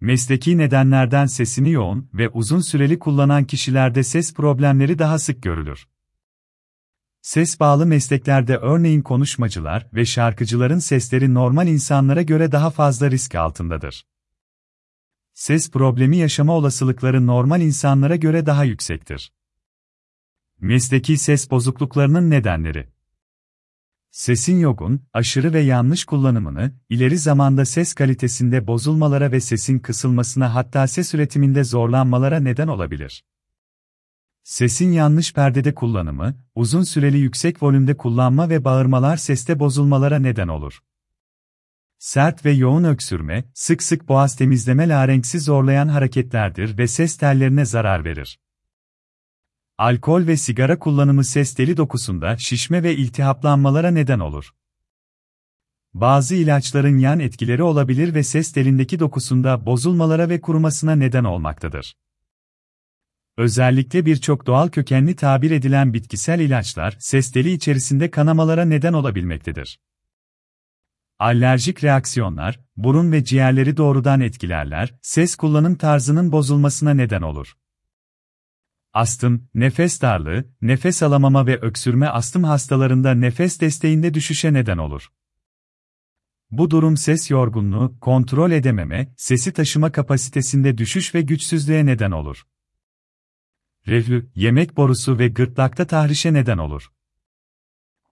Mesleki nedenlerden sesini yoğun ve uzun süreli kullanan kişilerde ses problemleri daha sık görülür. Ses bağlı mesleklerde örneğin konuşmacılar ve şarkıcıların sesleri normal insanlara göre daha fazla risk altındadır. Ses problemi yaşama olasılıkları normal insanlara göre daha yüksektir. Mesleki ses bozukluklarının nedenleri Sesin yogun, aşırı ve yanlış kullanımını, ileri zamanda ses kalitesinde bozulmalara ve sesin kısılmasına hatta ses üretiminde zorlanmalara neden olabilir. Sesin yanlış perdede kullanımı, uzun süreli yüksek volümde kullanma ve bağırmalar seste bozulmalara neden olur. Sert ve yoğun öksürme, sık sık boğaz temizleme larenksi zorlayan hareketlerdir ve ses tellerine zarar verir. Alkol ve sigara kullanımı ses teli dokusunda şişme ve iltihaplanmalara neden olur. Bazı ilaçların yan etkileri olabilir ve ses telindeki dokusunda bozulmalara ve kurumasına neden olmaktadır. Özellikle birçok doğal kökenli tabir edilen bitkisel ilaçlar ses teli içerisinde kanamalara neden olabilmektedir. Alerjik reaksiyonlar, burun ve ciğerleri doğrudan etkilerler, ses kullanım tarzının bozulmasına neden olur. Astım, nefes darlığı, nefes alamama ve öksürme astım hastalarında nefes desteğinde düşüşe neden olur. Bu durum ses yorgunluğu, kontrol edememe, sesi taşıma kapasitesinde düşüş ve güçsüzlüğe neden olur. Reflü, yemek borusu ve gırtlakta tahrişe neden olur.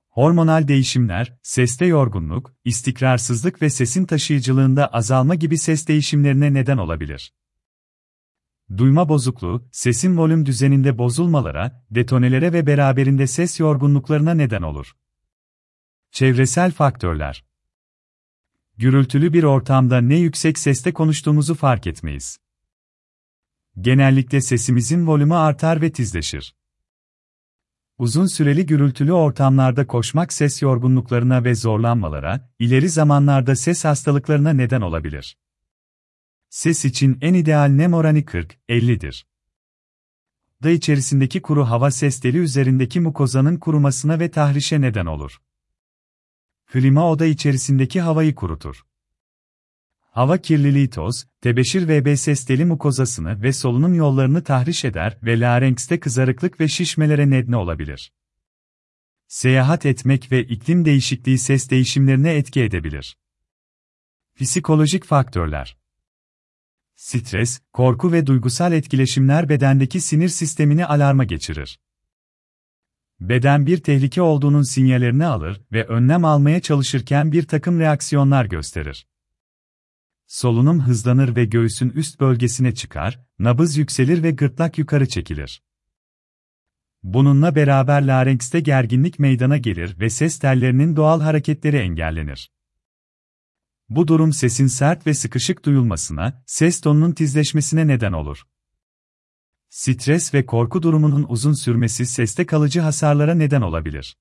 Hormonal değişimler, seste yorgunluk, istikrarsızlık ve sesin taşıyıcılığında azalma gibi ses değişimlerine neden olabilir. Duyma bozukluğu, sesin volüm düzeninde bozulmalara, detonelere ve beraberinde ses yorgunluklarına neden olur. Çevresel faktörler Gürültülü bir ortamda ne yüksek sesle konuştuğumuzu fark etmeyiz. Genellikle sesimizin volümü artar ve tizleşir. Uzun süreli gürültülü ortamlarda koşmak ses yorgunluklarına ve zorlanmalara, ileri zamanlarda ses hastalıklarına neden olabilir. Ses için en ideal nem oranı 40-50'dir. Da içerisindeki kuru hava ses teli üzerindeki mukozanın kurumasına ve tahrişe neden olur. Klima oda içerisindeki havayı kurutur. Hava kirliliği toz, tebeşir ve ses teli mukozasını ve solunum yollarını tahriş eder ve larenkste kızarıklık ve şişmelere neden olabilir. Seyahat etmek ve iklim değişikliği ses değişimlerine etki edebilir. Psikolojik faktörler Stres, korku ve duygusal etkileşimler bedendeki sinir sistemini alarma geçirir. Beden bir tehlike olduğunun sinyallerini alır ve önlem almaya çalışırken bir takım reaksiyonlar gösterir. Solunum hızlanır ve göğsün üst bölgesine çıkar, nabız yükselir ve gırtlak yukarı çekilir. Bununla beraber larenkste gerginlik meydana gelir ve ses tellerinin doğal hareketleri engellenir. Bu durum sesin sert ve sıkışık duyulmasına, ses tonunun tizleşmesine neden olur. Stres ve korku durumunun uzun sürmesi seste kalıcı hasarlara neden olabilir.